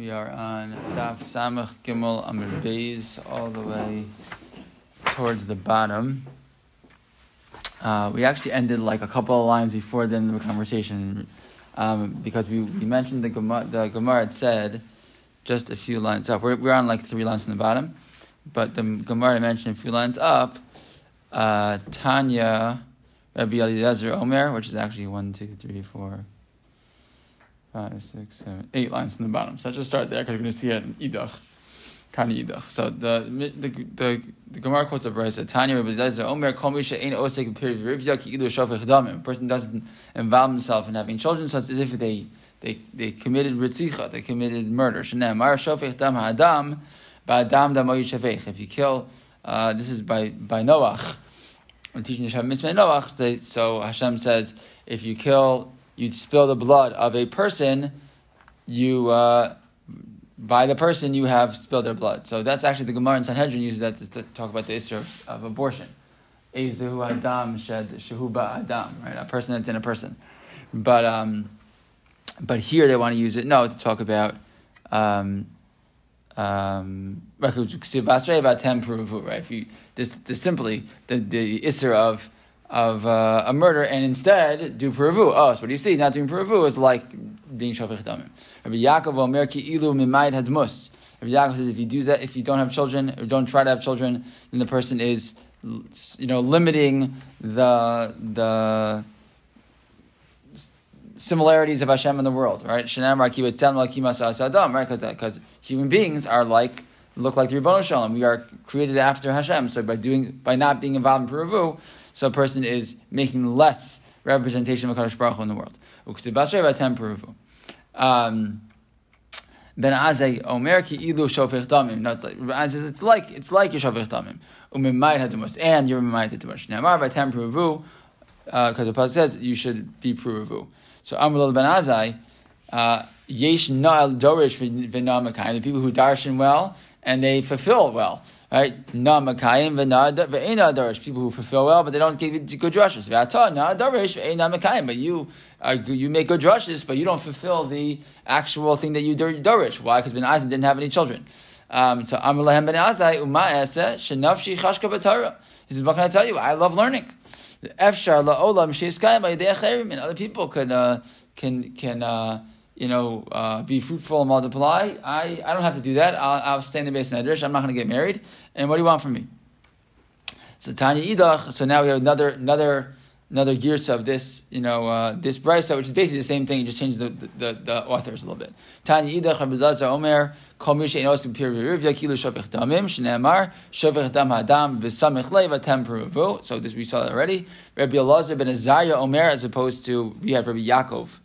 We are on Daf Samach Gimel Amud Beis, all the way towards the bottom. Uh, we actually ended like a couple of lines before the end of the conversation um, because we, we mentioned the Gemara, the Gemara had said just a few lines up. We're, we're on like three lines in the bottom, but the Gemara mentioned a few lines up. Uh, Tanya, Rabbi Eliezer Omer, which is actually one, two, three, four five, six, seven, eight lines in the bottom. So let's just start there because you're going to see it in Idach, Tanya Idach. So the the the, the Gemara quotes a verse. Tanya Rabbi Eliezer Omer Kol Misha Ein Osek Rivya Ki Idu Shofech Damim. A person doesn't involve himself in having children, so it's as if they they they committed ritzicha, they committed murder. Shenem Mar Shofech Dam Ha'adam Ba'adam Damoy Shofech. If you kill, uh, this is by by Noach. When teaching Hashem Mitzvah Noach, so Hashem says, if you kill you'd spill the blood of a person, you uh, by the person you have spilled their blood. So that's actually the Gemara in Sanhedrin uses that to talk about the issue of, of abortion. Ezehu Adam shed Shehuba Adam, right? A person that's in a person. But um, but here they want to use it no to talk about um, um, right? If you this, this simply the the isser of of uh, a murder and instead do puravu. Oh, so what do you see? Not doing puravu is like being shofech damim. Rabbi Yaakov Omer ki ilu mimayit hadmus. Rabbi Yaakov says if you do that, if you don't have children or don't try to have children, then the person is, you know, limiting the the similarities of Hashem in the world, right? Right, because human beings are like look like the Ribbon Shalom. We are created after Hashem. So by doing by not being involved in puravu, so a person is making less representation of Hakadosh Baruch Hu in the world. Um, ben Azay Omer ki ilu shofech damim. No, it's like it's like it's like your shofech damim. Umimayit hadumus and you're mimayit hadumus. Now, by ten pruvu, because uh, the pasuk says you should be pruvu. So Amrul ben Azai. Uh, yesh na'al dorish v'na'makayim. The people who darshan well and they fulfill well right? Na makayim ve'ena darish. People who fulfill well, but they don't give good drushes. Ve'ata na darish ve'ena makayim. But you you make good drushes, but you don't fulfill the actual thing that you darish. Why? Because Ben Azai didn't have any children. Um, so Amr Lahem Ben Azai Uma Ese Shenafshi Chashka B'Torah. He says, "What can I tell you? I love learning." Efshar la'olam she'iskayim and other people can uh, can can. Uh, you know, uh, be fruitful and multiply. I, I don't have to do that. I'll, I'll stay in the beis medrash. I'm not going to get married. And what do you want from me? So Tanya Idach. So now we have another another another gears of this, you know, uh, this brisa, which is basically the same thing. You just change the, the, the, authors a little bit. Tanya Idach Abdullah Omer. Kol Misha Enos Impir Rivya Kilu Shovech Damim Shneamar Shovech Dam Hadam V'Samich. So this we saw that already. Rabbi Elazar ben Azariah Omer, as opposed to we have Rabbi Yaakov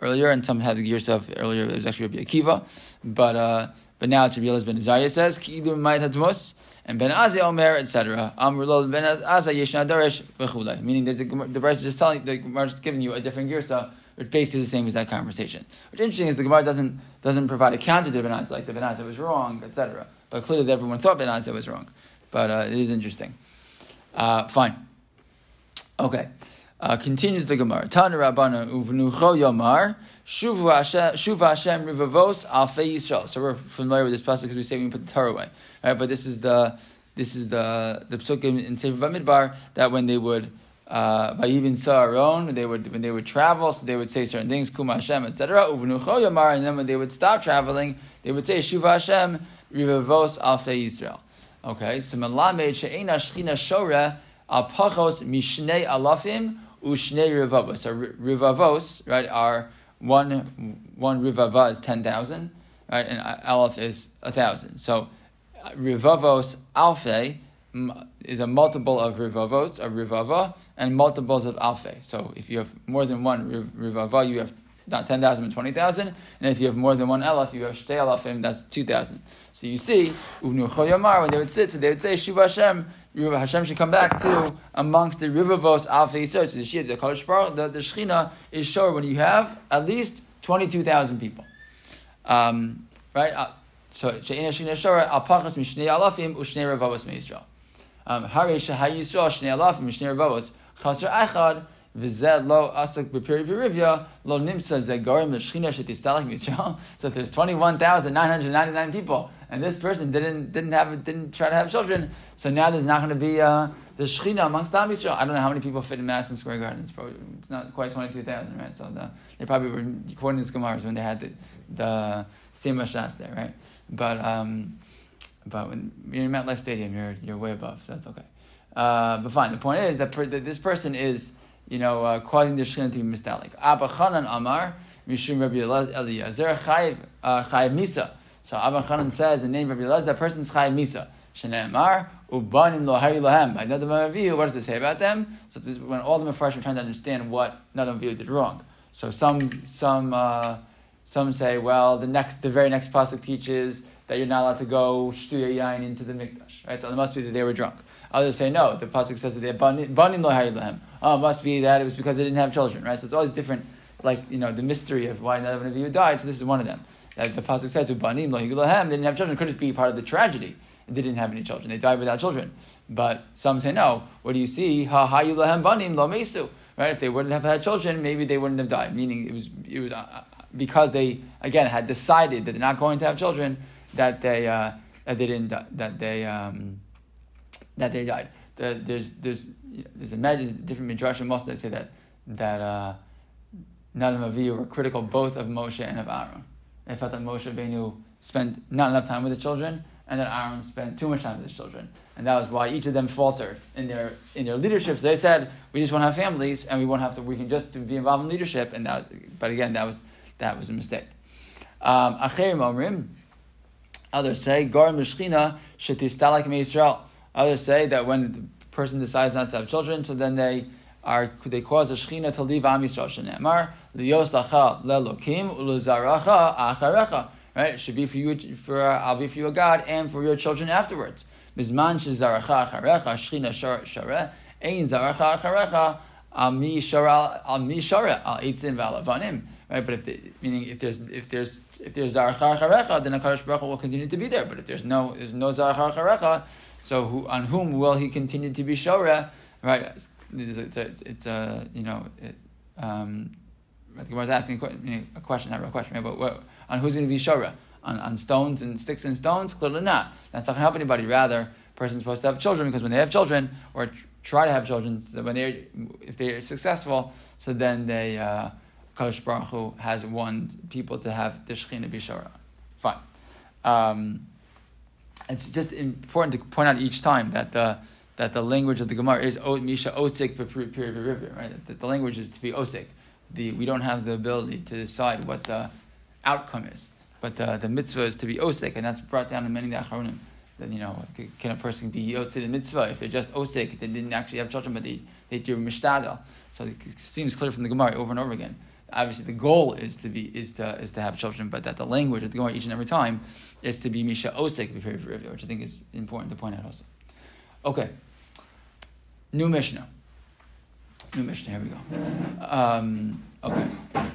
earlier, and some had the gears of earlier. It was actually Rabbi Akiva, but uh, but now it's Rabbi Ben Azariah says Ki'ilu and Ben Azai Omer, etc. Amrulol Ben Azai Yeshna. Meaning that the the is just telling the Gemara is giving you a different gear girsa, which basically is the same as that conversation. What's interesting is the Gemara doesn't doesn't provide a counter to Ben Azai, like the Ben Azai was wrong, etc. But clearly everyone thought Ben Azai was wrong. But uh, it is interesting. Uh, fine. Okay. Uh, continues the Gemara. Tana Rabbana uvnucho yomar shuva Hashem rivavos alfei Yisrael. So we're familiar with this passage because we say we put the Torah away, right? But this is the this is the the psukim in Sefer Bamidbar that when they would uh, by even Saharon, they would when they would travel, so they would say certain things, Kum Hashem, etc. Uvnucho yomar, and then when they would stop traveling, they would say Shuva Hashem rivavos alfei Yisrael. Okay, so melamed she'ena shchina shora al pachos mishnei alafim Ushnei rivavos. So rivavos, right, are one one rivava is ten thousand, right, and aleph is a thousand. So uh, rivavos alfe is a multiple of rivavos, a rivava, and multiples of alfe. So if you have more than one rivava, you have not 10,000 but 20,000. And if you have more than one elef, you have shtei elafim, that's 2,000. So you see, when they would sit, so they would say, Shuv Hashem, Hashem should come back to amongst the rivavos alfei So the Shia, the Baruch, the, the Shechina is sure when you have at least 22,000 people. Um, right? Uh, so, She'ina Shechina Shora, al pachas mishnei alafim, ushnei rivavos me'Yisrael. Um, Hare Shahai Yisrael, shnei alafim, mishnei rivavos, chasr echad, lo asuk b'piri lo nimsa zegarim l'shchina shetistalach Yisrael. So if there's 21,999 people, and this person didn't didn't have didn't try to have children, so now there's not going to be uh, the shechina amongst Am. I don't know how many people fit in Madison Square Garden. It's probably it's not quite 22,000, right? So the, they probably were according to this Gemara when they had the the same Shas there, right? But um, but when you're in MetLife Stadium, you're you're way above, so that's okay. Uh, but fine. The point is that, per, that this person is you know uh, causing the shechina to be mistalik. Abba Chanan Amar Mishum Rabbi Eliezer Chayiv uh, Chayiv Misa. So Abba Chanan says the name Rabbi Eliezer that person's Chayiv Misa. Shneimar Ubanim Lo Hayu Lahem. By Nadav Avihu, what does it say about them? So this, when all the Mepharshim are trying to understand what Nadav Avihu did wrong. So some some uh, some say, well, the next the very next pasuk teaches that you're not allowed to go shtuya yain into the mikdash, right? So it must be that they were drunk. Others say no. The pasuk says that they banim lo lahem. Oh, it must be that it was because they didn't have children, right? So it's always different, like you know, the mystery of why Nadav Avihu died. So this is one of them. That the pasuk says banim lo lahem. They didn't have children. Could it be part of the tragedy? They didn't have any children. They died without children. But some say no. What do you see? Ha ha lahem banim lo mesu. Right? If they wouldn't have had children, maybe they wouldn't have died. Meaning it was it was uh, because they again had decided that they're not going to have children that they uh, that they didn't that they um, that they died. The, there's there's there's a different midrashim also that say that that uh, Nadav Avihu were critical both of Moshe and of Aaron. They felt that Moshe Benu spent not enough time with the children, and that Aaron spent too much time with his children, and that was why each of them faltered in their in their leadership. So they said, "We just want to have families, and we won't have to. We can just be involved in leadership." And that, but again, that was that was a mistake. Um, Others say, Gar Mishchina Shetistalak Israel. Others say that when the person decides not to have children, so then they are they cause a Shechina to leave Am Yisrael. Shenemar Liyos Lelokim Uluzaracha Acharecha. Right, it should be for you for uh, I'll be for you a God and for your children afterwards. Mizman Shezaracha Acharecha Shechina Shara Ein Zaracha Acharecha Ami Shara Ami Shara Al Valavanim right? But if the, meaning if there's if there's if there's zarachar charecha, then Hakadosh Baruch will continue to be there. But if there's no there's no zarachar charecha, so who, on whom will he continue to be shora? Right? It's a, it's a, you know. It, um, I think I was asking a question, not a real question, right? but what, on who's going to be shora? On, on stones and sticks and stones? Clearly not. That's not going to help anybody. Rather, a person's supposed to have children because when they have children or try to have children, so when they if they're successful, so then they uh, Kadosh Baruch Hu has warned people to have the Shechina Bishara. Fine. Um, it's just important to point out each time that the that the language of the Gemara is Misha Osik right? That the language is to be Osik. The, we don't have the ability to decide what the outcome is. But the, the mitzvah is to be Osik, and that's brought down in many Acharonim. That, you know, can a person be Yotze the mitzvah if they're just Osik, they didn't actually have children, but they, they do Mishtadal. So it seems clear from the Gemara over and over again obviously the goal is to be is to is to have children, but that the language of the each and every time is to be Misha Osek which I think is important to point out also. Okay. New Mishnah. New Mishnah, here we go. Um, okay.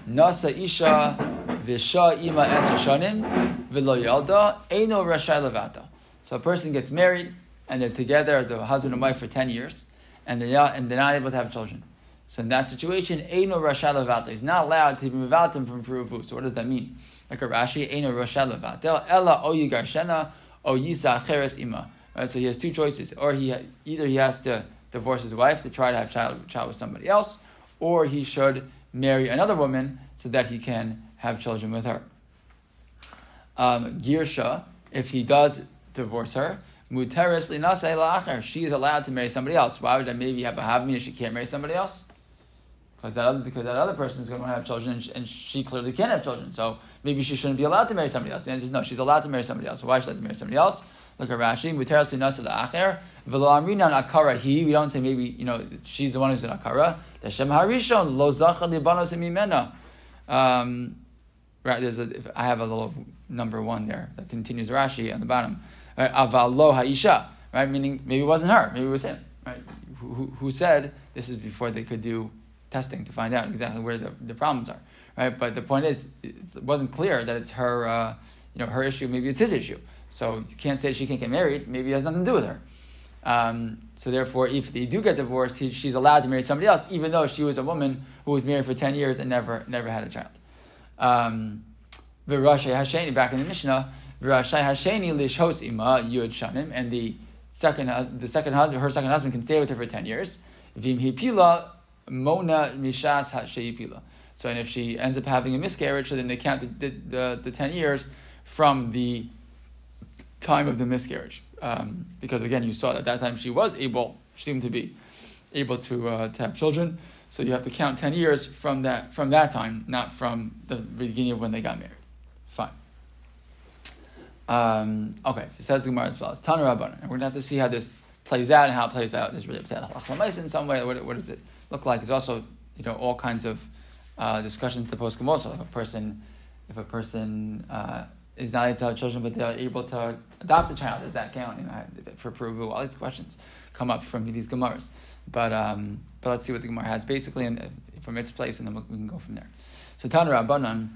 Nasa Isha Visha Ima Eser Shanim V'lo Yalda Eino Rashai Levata. So a person gets married and they're together, the husband and wife, for 10 years, and they're not, and they're not able to have children. So in that situation, Eino Rashal Levata. He's not allowed to be Mevatim from Peruvu. So what does that mean? Like a Rashi, Eino Rashal Levata. Ella O Yigarshena O Yisa Cheres Ima. Right, so he has two choices. Or he either he has to divorce his wife to try to have child, child with somebody else, or he should marry another woman so that he can have children with her. Um, Girsha, if he does divorce her, Muteris la'acher. She is allowed to marry somebody else. Why would I maybe have a havmi if she can't marry somebody else? Because that other because that other person is going to have children, and she, and she, clearly can't have children. So maybe she shouldn't be allowed to marry somebody else. The answer is no. She's allowed to marry somebody else. So why should to marry somebody else? Look at Rashi. Amrinan akara he. We don't say maybe you know she's the one who's an akara. The shem harishon lo zacha libanos imimena. Um, right. There's a. I have a little number one there that continues Rashi on the bottom. Right, Aval lo ha'isha. Right, meaning maybe it wasn't her. Maybe it was him. Right. Who, who said this is before they could do testing to find out exactly where the, the problems are, right? But the point is, it wasn't clear that it's her, uh, you know, her issue. Maybe it's his issue. So you can't say she can't get married. Maybe it has nothing to do with her. Um, so therefore, if they do get divorced, he, she's allowed to marry somebody else, even though she was a woman who was married for ten years and never never had a child. Um, Hasheni, back in the Mishnah, V'rashai Hasheni lishhos ima yud shanim, and the second the second husband, her second husband, can stay with her for ten years. Vim hipila mona mishas pila. So, and if she ends up having a miscarriage, so then they count the, the, the, the ten years from the time of the miscarriage. Um, because again, you saw that at that time she was able, seemed to be able to, uh, to have children. So you have to count 10 years from that, from that time, not from the beginning of when they got married. Fine. Um, okay, so it says the Gemara as follows. Tana Rabbanan. And we're going to have to see how this plays out and how it plays out. There's really in some way. What, what does it look like? There's also, you know, all kinds of uh, discussions to post also. If a person, if a person uh, is not able to have children, but they're able to adopt a child, does that count? You know, for Peru, all these questions come up from these Gemaras. But um, but let's see what the Gemara has basically in, from its place, and then we can go from there. So Tan Rabbanan,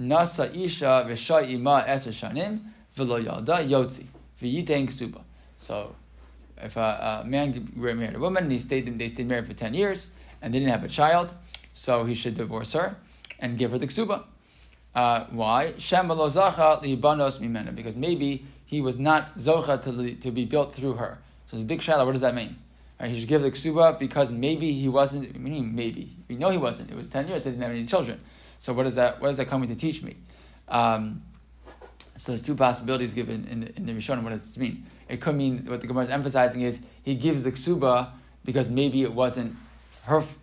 Nasa Isha v'sha ima eser shanim v'lo yalda yotzi v'yitein ksuba. So if a, a man married a woman and he stayed they stayed married for ten years and they didn't have a child, so he should divorce her and give her the ksuba. Uh, why? Because maybe he was not zocha to, to be built through her. So it's a big shadow. What does that mean? Right, he should give the ksuba because maybe he wasn't. Meaning maybe we know he wasn't. It was ten years. They didn't have any children. So what is that? What is that coming to teach me? Um, so there's two possibilities given in the, in the. What does this mean? It could mean what the Gemara is emphasizing is he gives the ksuba because maybe it wasn't her f-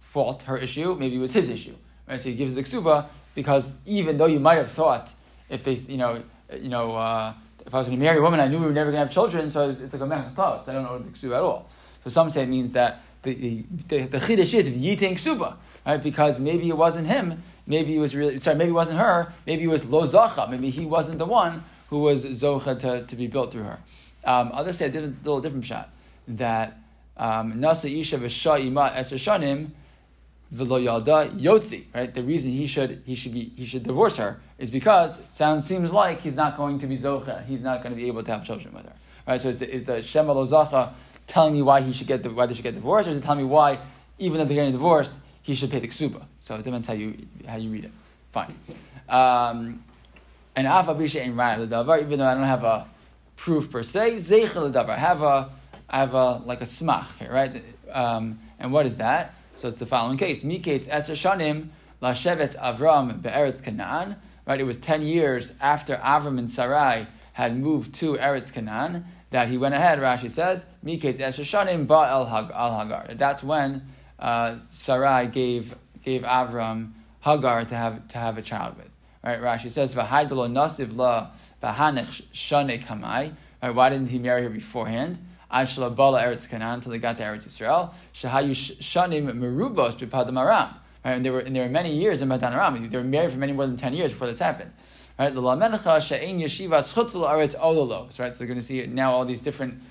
fault, her issue. Maybe it was his issue. Right? So he gives the ksuba because even though you might have thought if they, you know, you know, uh, if I was going to marry a woman, I knew we were never going to have children, so it's like a mechatos. I don't know the ksuba at all. So some say it means that the the, the, chiddush is yiting ksuba, right? Because maybe it wasn't him, maybe it was really sorry, maybe it wasn't her, maybe it was lo zacha, maybe he wasn't the one who was zocha to, to be built through her. Um, others say a different, little different shot that um, nasa isha v'sha ima eser shanim yalda yotzi. Right, the reason he should he should be he should divorce her is because it sounds seems like he's not going to be zocha. He's not going to be able to have children with her. Right, so is the, is the shema zacha telling me why he should get the, why they should get divorced, or is it telling me why even if they're getting divorced he should pay the ksuba? So it depends how you how you read it. Fine. Um, and afa bisha in davar, even though I don't have a proof per se, zeichel davar. I have a I have a like a smach here, right? Um, and what is that? So it's the following case. Miketz Eser Shanim Lasheves Avram Be'eretz Canaan. Right, it was ten years after Avram and Sarai had moved to Eretz Canaan that he went ahead. Rashi says Miketz Eser Shanim Ba El Hagar. That's when uh, Sarai gave gave Avram Hagar to have to have a child with. Right, Rashi says V'haydalo Nasiv La V'hanech Shane Kamai. Right, why didn't he marry her beforehand? Aishla Bala Eretz Canaan until they got to Eretz Yisrael. Shahayu Shanim Merubos Aram. Right, and there were and there were many years in Padan Aram. They were married for many more than ten years before this happened. Right, Yeshivas Ololos. Right, so we're going to see now all these different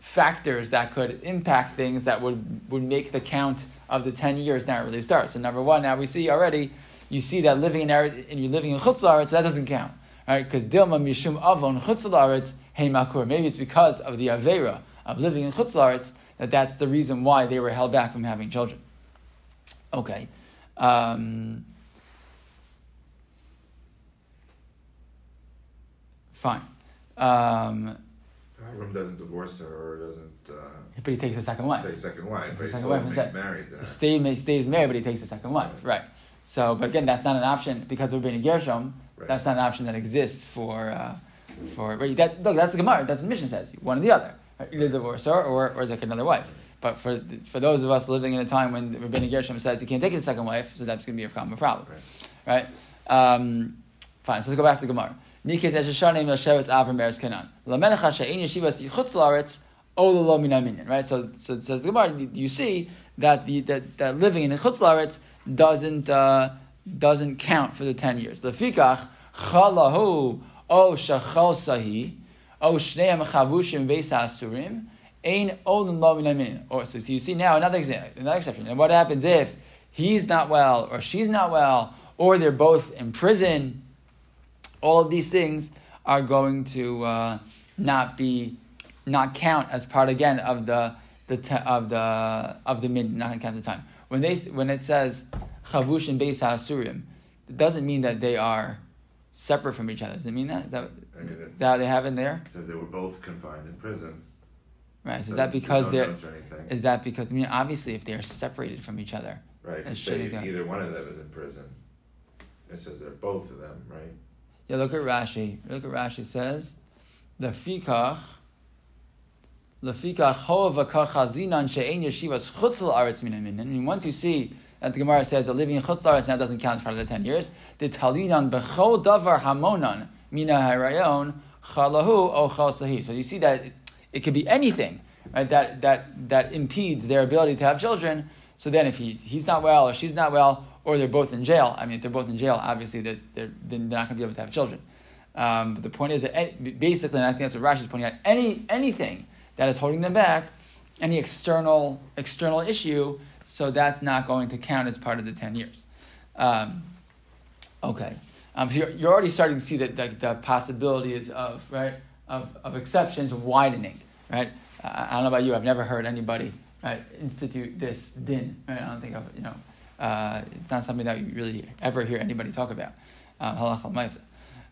factors that could impact things that would would make the count of the ten years not really start. So number one, now we see already. You see that living in Eretz, and you're living in Chutz so that doesn't count, right? Because Dilma Mishum Avon Chutz Hey Makur. Maybe it's because of the Avera of living in Chutz that that's the reason why they were held back from having children. Okay. Um, fine. Um, Avram doesn't divorce her or doesn't. Uh, but he takes a second wife. Takes a second wife. Takes a second wife Stays married. Uh, he stays married, but he takes a second wife. Right. So, but again, that's not an option because Rabbeinu Gershom. Right. That's not an option that exists for uh, for right, that, look, that's the Gemara. That's what the Mishnah says. One or the other. Right? Either divorce her or, or take another wife. But for for those of us living in a time when Rabbeinu Gershom says he can't take a second wife, so that's going to be a common problem. Right? right? Um, fine, so let's go back to the Gemara. Nikes Eshishanim Yoshevetz Avram Eretz Kanan. Lamenecha She'in Yeshivas Yichutz Laretz Ololo Minaminyan. Right? So, so it says the Gemara, you see that, the, that, that living in the Chutz Laretz doesn't, uh, doesn't count for the 10 years. The Fikach Chalahu O shachal sahi, O shneim chavushim beis asurim, ein olin lo min Or so, you see now another example, another exception. And what happens if he's not well, or she's not well, or they're both in prison? All of these things are going to uh, not be not count as part again of the the te- of the of the min, not count the time. When they when it says chavush and beis ha'asurim, it doesn't mean that they are separate from each other. Does it mean that? Is that, I mean, is that how they have in there? says they were both confined in prison. Right. So is that because they're notes or anything. is that because I mean obviously if they're separated from each other, Right, That you shouldn't say go. either one of them is in prison. It says they're both of them, right? Yeah, look at Rashi. Look at Rashi says, the fikach, the fikach hoava kachazinan she'en yeshivas chutz aretz minan minan. And once you see that the Gemara says that living in chutz now doesn't count as part of the ten years, the talinan bechol davar hamonan mina harayon chalahu o sahi. So you see that it, could be anything, right? That that that impedes their ability to have children. So then, if he, he's not well or she's not well, or they're both in jail, I mean, if they're both in jail, obviously they're, they're, they're not going to be able to have children. Um, but the point is that basically, and I think that's what Rashi is pointing out, any anything that is holding them back, any external external issue, so that's not going to count as part of the ten years. Um, okay, um, so you're, you're already starting to see that the, the possibilities of right of, of exceptions widening. Right, I, I don't know about you, I've never heard anybody right institute this din. Right, I don't think I've you know. Uh, it's not something that you really ever hear anybody talk about. Um, halacha.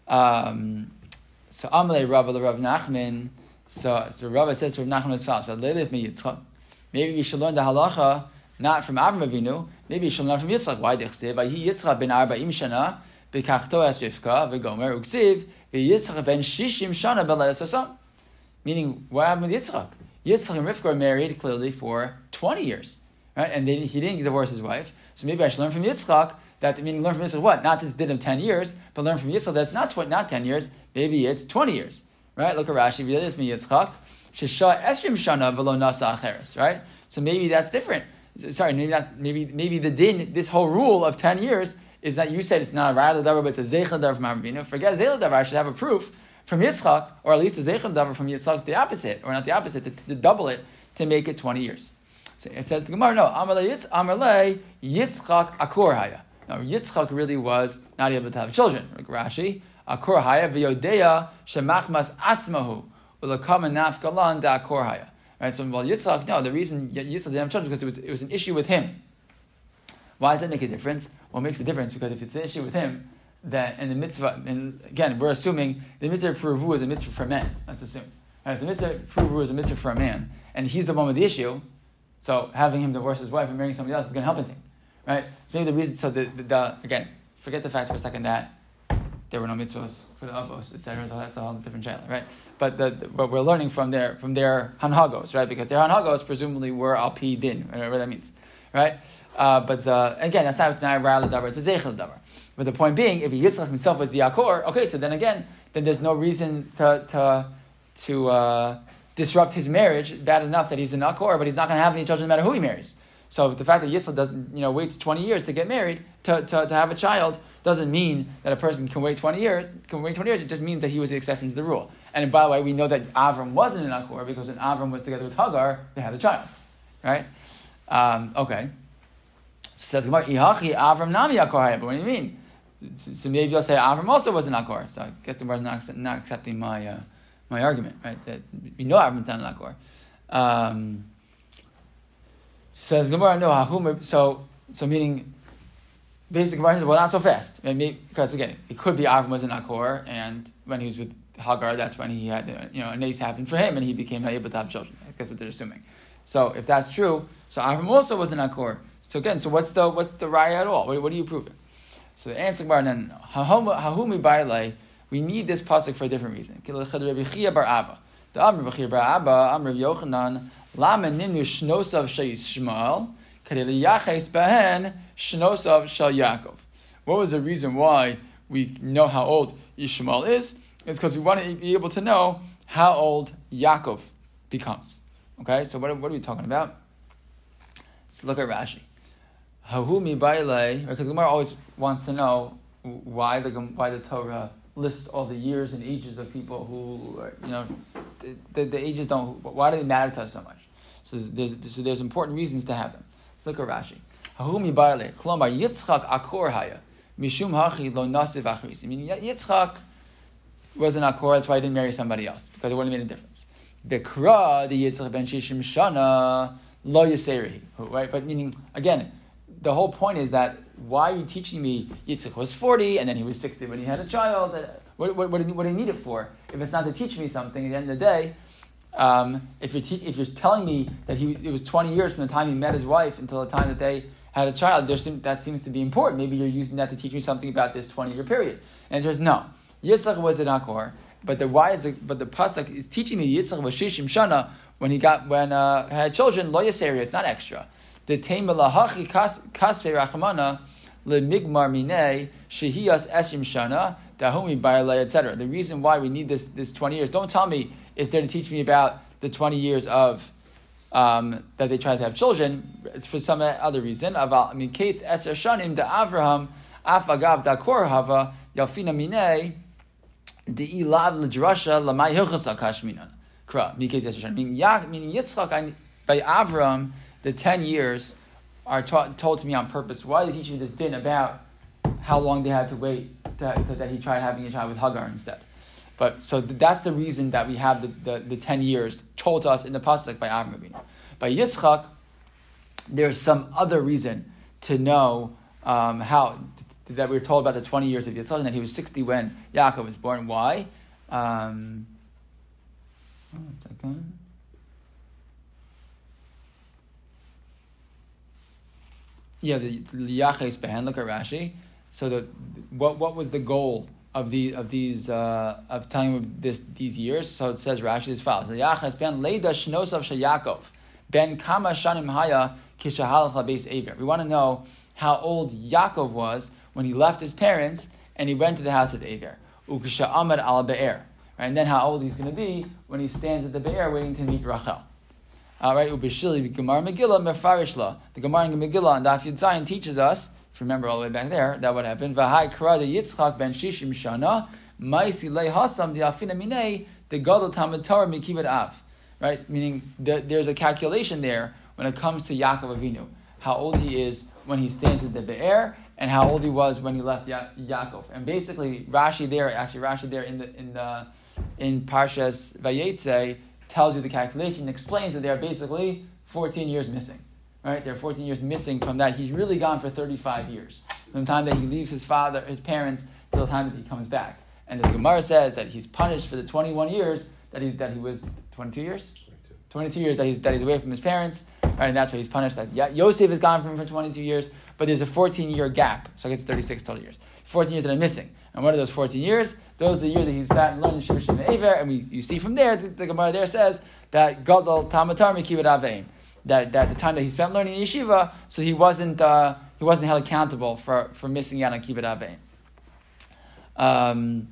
Um, so Amalei the Rav Nachman. So so Rabbi says Rav Nachman as follows: "V'leilev mi Yitzchak." Maybe we should learn the halacha not from Avram Avinu. Maybe we should learn from Yitzchak. Why dichsev? Vayi Yitzchak ben arba'im shana b'kachto es Rivka v'Yitzchak ben shishim shana. Meaning, what happened with Yitzchak? Yitzchak and Rivka were married clearly for twenty years, right? And they, he didn't divorce his wife. So maybe I should learn from Yitzchak that meaning learn from Yitzchak what? Not this did of ten years, but learn from Yitzchak that's not tw- not ten years. Maybe it's twenty years, right? Look at Rashi. V'yadis mi Yitzchak shesha esrim shana v'lo nasa acheres, right? So maybe that's different. Sorry, maybe not. Maybe maybe the din, this whole rule of ten years is that you said it's not a ra'al davar, but it's a zeichel davar from Avinu. Forget zeichel davar. I should have a proof from Yitzchak, or at least a zeichel davar from Yitzchak, the opposite, or not the opposite, to, to double it to make it twenty years. So it says the Gemara, no, Amalei Yitz, Amalei Yitzchak Akor Haya. Now Yitzchak really was not able to have children. Like Rashi, Akor Haya v'yodeya shemachmas atzmahu ulakam nafgalan da Haya. Right. So well, Yitzchak, no, the reason Yitzchak didn't have children because it was, it was an issue with him. Why does that make a difference? Well, makes a difference because if it's an issue with him, that and the mitzvah, and again, we're assuming the mitzvah of Peruvu is a mitzvah for men. Let's assume. Right, if the mitzvah of Peruvu is a mitzvah for a man, and he's the one with the issue, so having him divorce his wife and marrying somebody else is going to help anything, right? So maybe the reason. So the, the, the again, forget the fact for a second that there were no mitzvahs for the avos, etc. So that's a whole different channel, right? But the, we're learning from their from their hanhagos, right? Because their hanhagos presumably were al pi din, whatever that means, right? Uh, but the, again, that's not not ra'al davar; it's a zeichel davar. But the point being, if Yitzchak himself was the akor, okay, so then again, then there's no reason to to to uh, disrupt his marriage bad enough that he's an akor, but he's not going to have any children no matter who he marries. So the fact that Yitzchak doesn't, you know, waits 20 years to get married, to, to, to have a child, doesn't mean that a person can wait 20 years, can wait 20 years, it just means that he was the exception to the rule. And by the way, we know that Avram wasn't an akor because when Avram was together with Hagar, they had a child. Right? Um, okay. So says Gemara, Ihachi Avram Nami Akor But what do you mean? So, maybe you'll say Avram also was an Akor. So I guess the Gemara's not, not accepting my, uh, my argument, right? That we know Avram was not an Akor. Um, says Gemara, no, so, so meaning, basically, Gemara says, well, not so fast. Maybe, because again, it could be Avram was an Akor, and when he was with Hagar, that's when he had, you know, an ace happened for him, and he became not able to have children. That's what they're assuming. So if that's true, so Avram also was an Akor. So again, so what's the what's the raya at all? What, what are you proving? So the answer Gemara then Hahumi Bailei, we need this pasuk for a different reason. The Amr bar Abba, Amr Yochanan, Lama Ninu Shnosav Shais Shmuel, What was the reason why we know how old Ishmael is? It's because we want to be able to know how old Yaakov becomes. Okay, so what, what are we talking about? Let's look at Rashi. Hahumi Baile, because Gemara always wants to know why the why the Torah lists all the years and ages of people who, you know, the, the, the ages don't. Why do they matter to us so much? So there's, so there's important reasons to have them. Let's look at Rashi. Hahumi Baile, Klomar Yitzchak Akor Haya, Mishum Hachi Lo Nasiv Achrisi. Meaning Yitzchak was an Akor, that's why he didn't marry somebody else because it wouldn't have made a difference. Bekra the Yitzchak ben Shishim Shana lo Yiseri. Right, but meaning again, the whole point is that why are you teaching me Yitzchak was forty and then he was sixty when he had a child? Uh, what, what, what, do you, what do you need it for? If it's not to teach me something, at the end of the day, um, if you're te- if you're telling me that he it was 20 years from the time he met his wife until the time that they had a child, seem, that seems to be important. Maybe you're using that to teach me something about this 20 year period. And there's no. Yitzchak was an Akor, but the why is the but the pasuk is teaching me Yitzchak was shishim shana when he got when uh, had children lo yaseri. It's not extra. The lahachi kasve rachamana lemigmar mine shehiyas eshim shana dahumi etc. The reason why we need this this 20 years. Don't tell me is there to teach me about the 20 years of um, that they tried to have children for some other reason. I mean, Kate's Eser Shanim de Avraham Afagav da Hava Yalfina Mine de Ilav Ladrasha Lamai Hilchasa Kashminan. Kra, Mikate Eser Shanim. Meaning Yitzchak by Avram, the 10 years are taught, told to me on purpose. Why did he teach me this din about how long they had to wait to, to, that he tried having a child with Hagar instead? But so that's the reason that we have the, the, the 10 years told to us in the Pasuk by Avram Avinu. By Yitzchak, there's some other reason to know um, how that we are told about the 20 years of Yitzchak and that he was 60 when Yaakov was born. Why? Um, one second. Yeah, the Yaches Behan. Look at Rashi. So the what what was the goal of the of these uh, of telling of this these years. So it says Rashi as follows: Yachas ben leida shnosav sheyakov ben kama shanim haya kishahalach labes aver. We want to know how old Yaakov was when he left his parents and he went to the house of Aver. Ukisha amad al be'er. Right, and then how old he's going to be when he stands at the be'er waiting to meet Rachel. All right, Ubishili Gemara Megillah Mefarishla. The Gemara in Megillah and Daf Yud Zayin teaches us if you remember all the way back there, that what happened. V'hai krada Yitzchak ben Shishim Shana, Maisi le Hasam the Afina Minei, the Gadol Tamid Torah Mikibet Av. Right? Meaning the, there's a calculation there when it comes to Yaakov Avinu. How old he is when he stands at the Be'er, and how old he was when he left ya- Yaakov. And basically, Rashi there, actually Rashi there in the in the in Parshas Vayetze tells you the calculation, explains that they are basically 14 years missing right? There are 14 years missing from that. He's really gone for 35 years. From the time that he leaves his father, his parents, till the time that he comes back. And the Gemara says that he's punished for the 21 years that he, that he was, 22 years? 22 years that he's, that he's away from his parents, right? And that's why he's punished. That yeah, Yosef has gone from for 22 years, but there's a 14 year gap, so it gets 36 total years. 14 years that are missing. And what are those 14 years? Those are the years that he sat and learned Shimshim and Aver, and we, you see from there, the, the Gemara there says that Gadol Tamatar Mikibet Aveim that, that the time that he spent learning yeshiva, so he wasn't uh, he wasn't held accountable for, for missing out on kibbut avein. Um,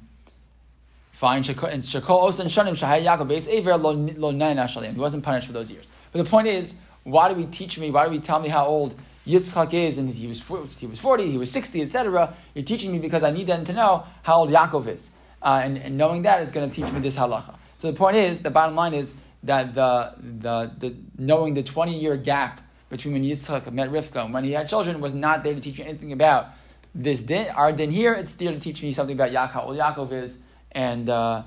fine, and shakol osan shanim shahay Yaakov beis aver lo. He wasn't punished for those years. But the point is, why do we teach me? Why do we tell me how old Yitzchak is, and he was he was forty, he was sixty, etc. You're teaching me because I need them to know how old Yaakov is, uh, and, and knowing that is going to teach me this halacha. So the point is, the bottom line is that the, the, the knowing the 20 year gap between when Yitzchak met Rivka and when he had children was not there to teach you anything about this din. Our din here, it's there to teach me something about Yaakov, old Yaakov is, and, uh,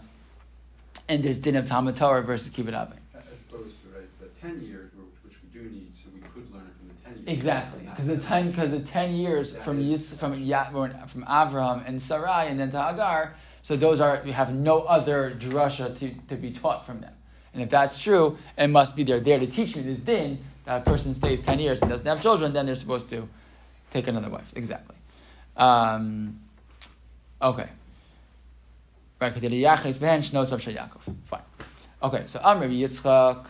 and this din of Talmud Torah versus Kibbut Avin. As opposed to right, the 10 years, which we do need, so we could learn it from the 10 years. Exactly, because the 10 because the 10 years that from Yis, from from Avraham and Sarai and then to Hagar, so those are we have no other drasha to, to be taught from them. And if that's true, it must be they're there to teach me this din that person stays 10 years and doesn't have children, then they're supposed to take another wife. Exactly. Um, okay. Fine. Okay, so I'm Rabbi Yitzchak.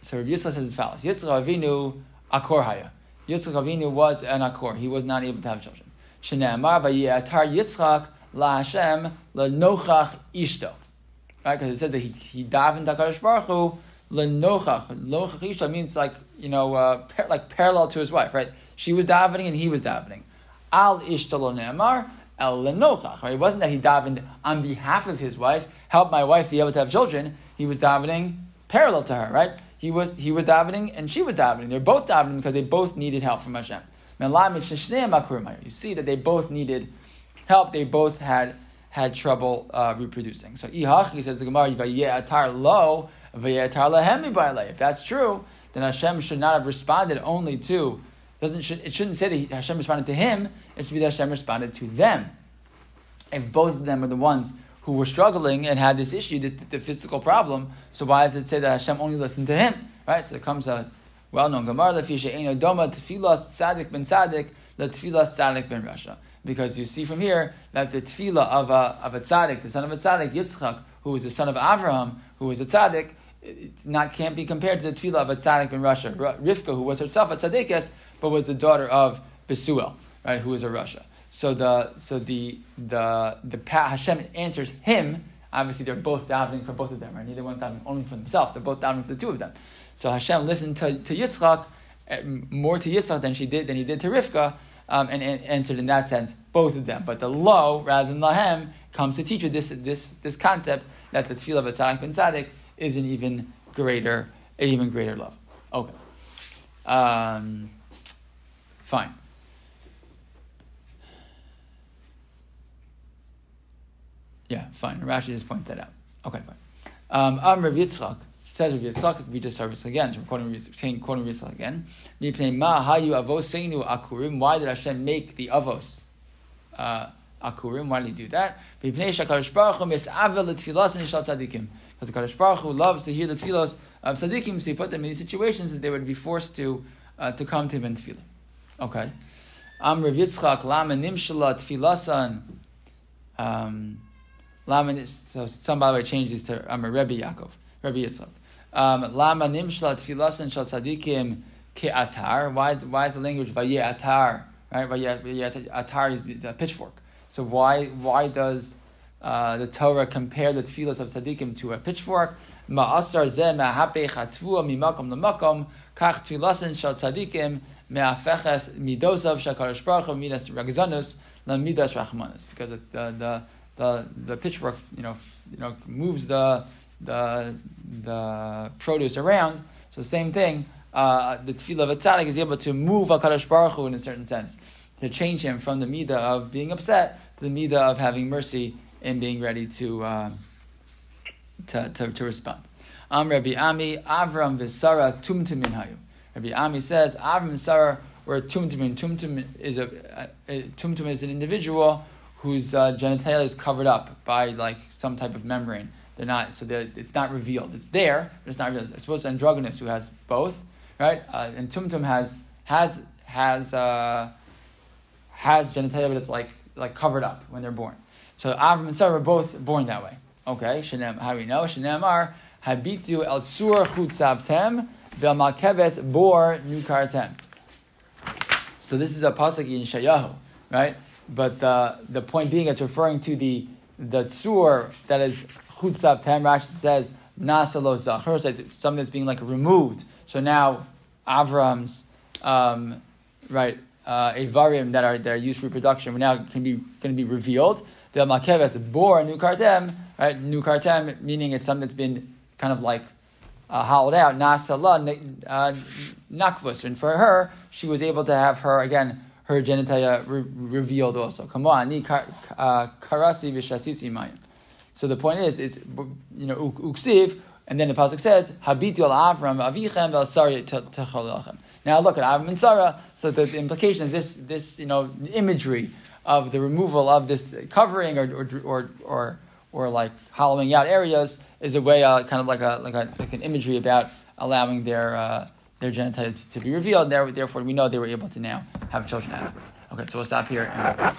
So Rabbi Yitzchak says as follows: Yitzchak Avinu Akor Haya. Yitzchak Avinu was an Akor. He was not able to have children. Vayiatar Yitzchak La Hashem La Nochach Ishto right? Because it says that he, he davened Hakadosh Baruch Hu lenochach. Lenochach isha means like you know uh, par- like parallel to his wife, right? She was davening and he was davening. Al ishtalo ne'amar el lenochach. Right? It wasn't that he davened on behalf of his wife, help my wife be able to have children. He was davening parallel to her, right? He was he was davening and she was davening. They're both davening because they both needed help from Hashem. You see that they both needed help. They both had had trouble uh, reproducing. So ihach, he says the Gemara, If that's true, then Hashem should not have responded only to doesn't should, it shouldn't say that Hashem responded to him. It should be that Hashem responded to them. If both of them are the ones who were struggling and had this issue, the, the physical problem, so why does it say that Hashem only listened to him? Right. So there comes a well-known Gemara, Lefisha Eino Doma Tefillah Tzadik Ben Tzadik Tefillah Tzadik Ben Rasha. Because you see from here that the tefillah of a, of a tzaddik, the son of a tzaddik, Yitzchak, who was the son of Avraham, who was a tzaddik, it's not can't be compared to the tefillah of a tzaddik in rasha. Rivka, who was herself a tzaddikess, but was the daughter of Besuel, right, who was a rasha. So the so the the the Hashem answers him. Obviously, they're both davening for both of them, right? Neither one's davening only for themselves. They're both davening for the two of them. So Hashem listened to, to Yitzchak eh, more to Yitzchak than she did than he did to Rivka, um, and, and, answered in that sense both of them. But the lo rather than lahem comes to teach you this this this concept that the tefillah of a tzaddik ben tzaddik is an even greater an even greater love. Okay. Um, Fine. Yeah, fine. Rashi just pointed that out. Okay, fine. Um, Rav Yitzchak says Rav Yitzchak. We just service again. So quoting quoting Yitzchak again. Why did Hashem make the avos uh, akurim? Why did He do that? Because the Kadosh Baruch Hu loves to hear the tefillos of tzaddikim, so He put them in these situations that they would be forced to uh, to come to Him in tefillah. Okay. Am Rav Yitzchak Lama Nimshala Tfilasan. Um, Lama. So some by the way changes to Am Rebbe Yaakov. Rebbe Yitzchak. Um, Lama Nimshala Tfilasan Shal Tzadikim Ke'atar. Why? Why is the language Vaye Atar? Right. Vaye Atar is a pitchfork. So why? Why does uh, the Torah compare the tefillas of tzaddikim to a pitchfork? Ma'asar zeh ma'hapech hatvua mimakom lemakom kach tfilasan shal tzaddikim me'afeches midosav shakarish baruch midas ragzanus midas rachmanis because the, the the the pitchfork you know you know moves the the the produce around. So same thing. Uh, the tefillah of a tzaddik is able to move Hakadosh Baruch Hu in a certain sense to change him from the midah of being upset to the midah of having mercy and being ready to uh, to, to, to respond. Am Rabbi Ami Avram v'Sara tumtimin hayu. Rabbi Ami says, Avram and Sarah were tumtum. Tumtum is a, a, tumtum is an individual whose uh, genitalia is covered up by like some type of membrane. They're not so they're, it's not revealed. It's there, but it's not revealed. It's supposed to androgynous who has both, right? Uh, and tumtum has has has uh, has genitalia, but it's like like covered up when they're born. So Avram and Sarah were both born that way. Okay, Shanem, how do we know? Shanem are habitu el sur chutzavtem Velmalkeves bor nukartem. So this is a pasuk in Shayahu, right? But the the point being, it's referring to the the tzur that is chutzav tem. Rashi says nasalo zachar. It's something that's being like removed. So now Avram's um, right uh, avarim that are that are used for reproduction now can be going to be revealed. The makeves bor nukartem, right? Nukartem meaning it's something that's been kind of like uh, hollowed out, nasala uh, nakvus, and for her, she was able to have her again her genitalia re- revealed also. Come on, ni uh, karasi v'shasitzi mayim. So the point is, it's you know uksiv, and then the pasuk says habitu al Avram avichem techolachem. Now look at Avram and Sarah. So the, the implication is this this you know imagery of the removal of this covering or or or, or, or like hollowing out areas is a way, uh, kind of like a like, a, like an imagery about allowing their uh, their genitalia to, be revealed. There therefore, we know they were able to now have children afterwards. Okay, so we'll stop here. And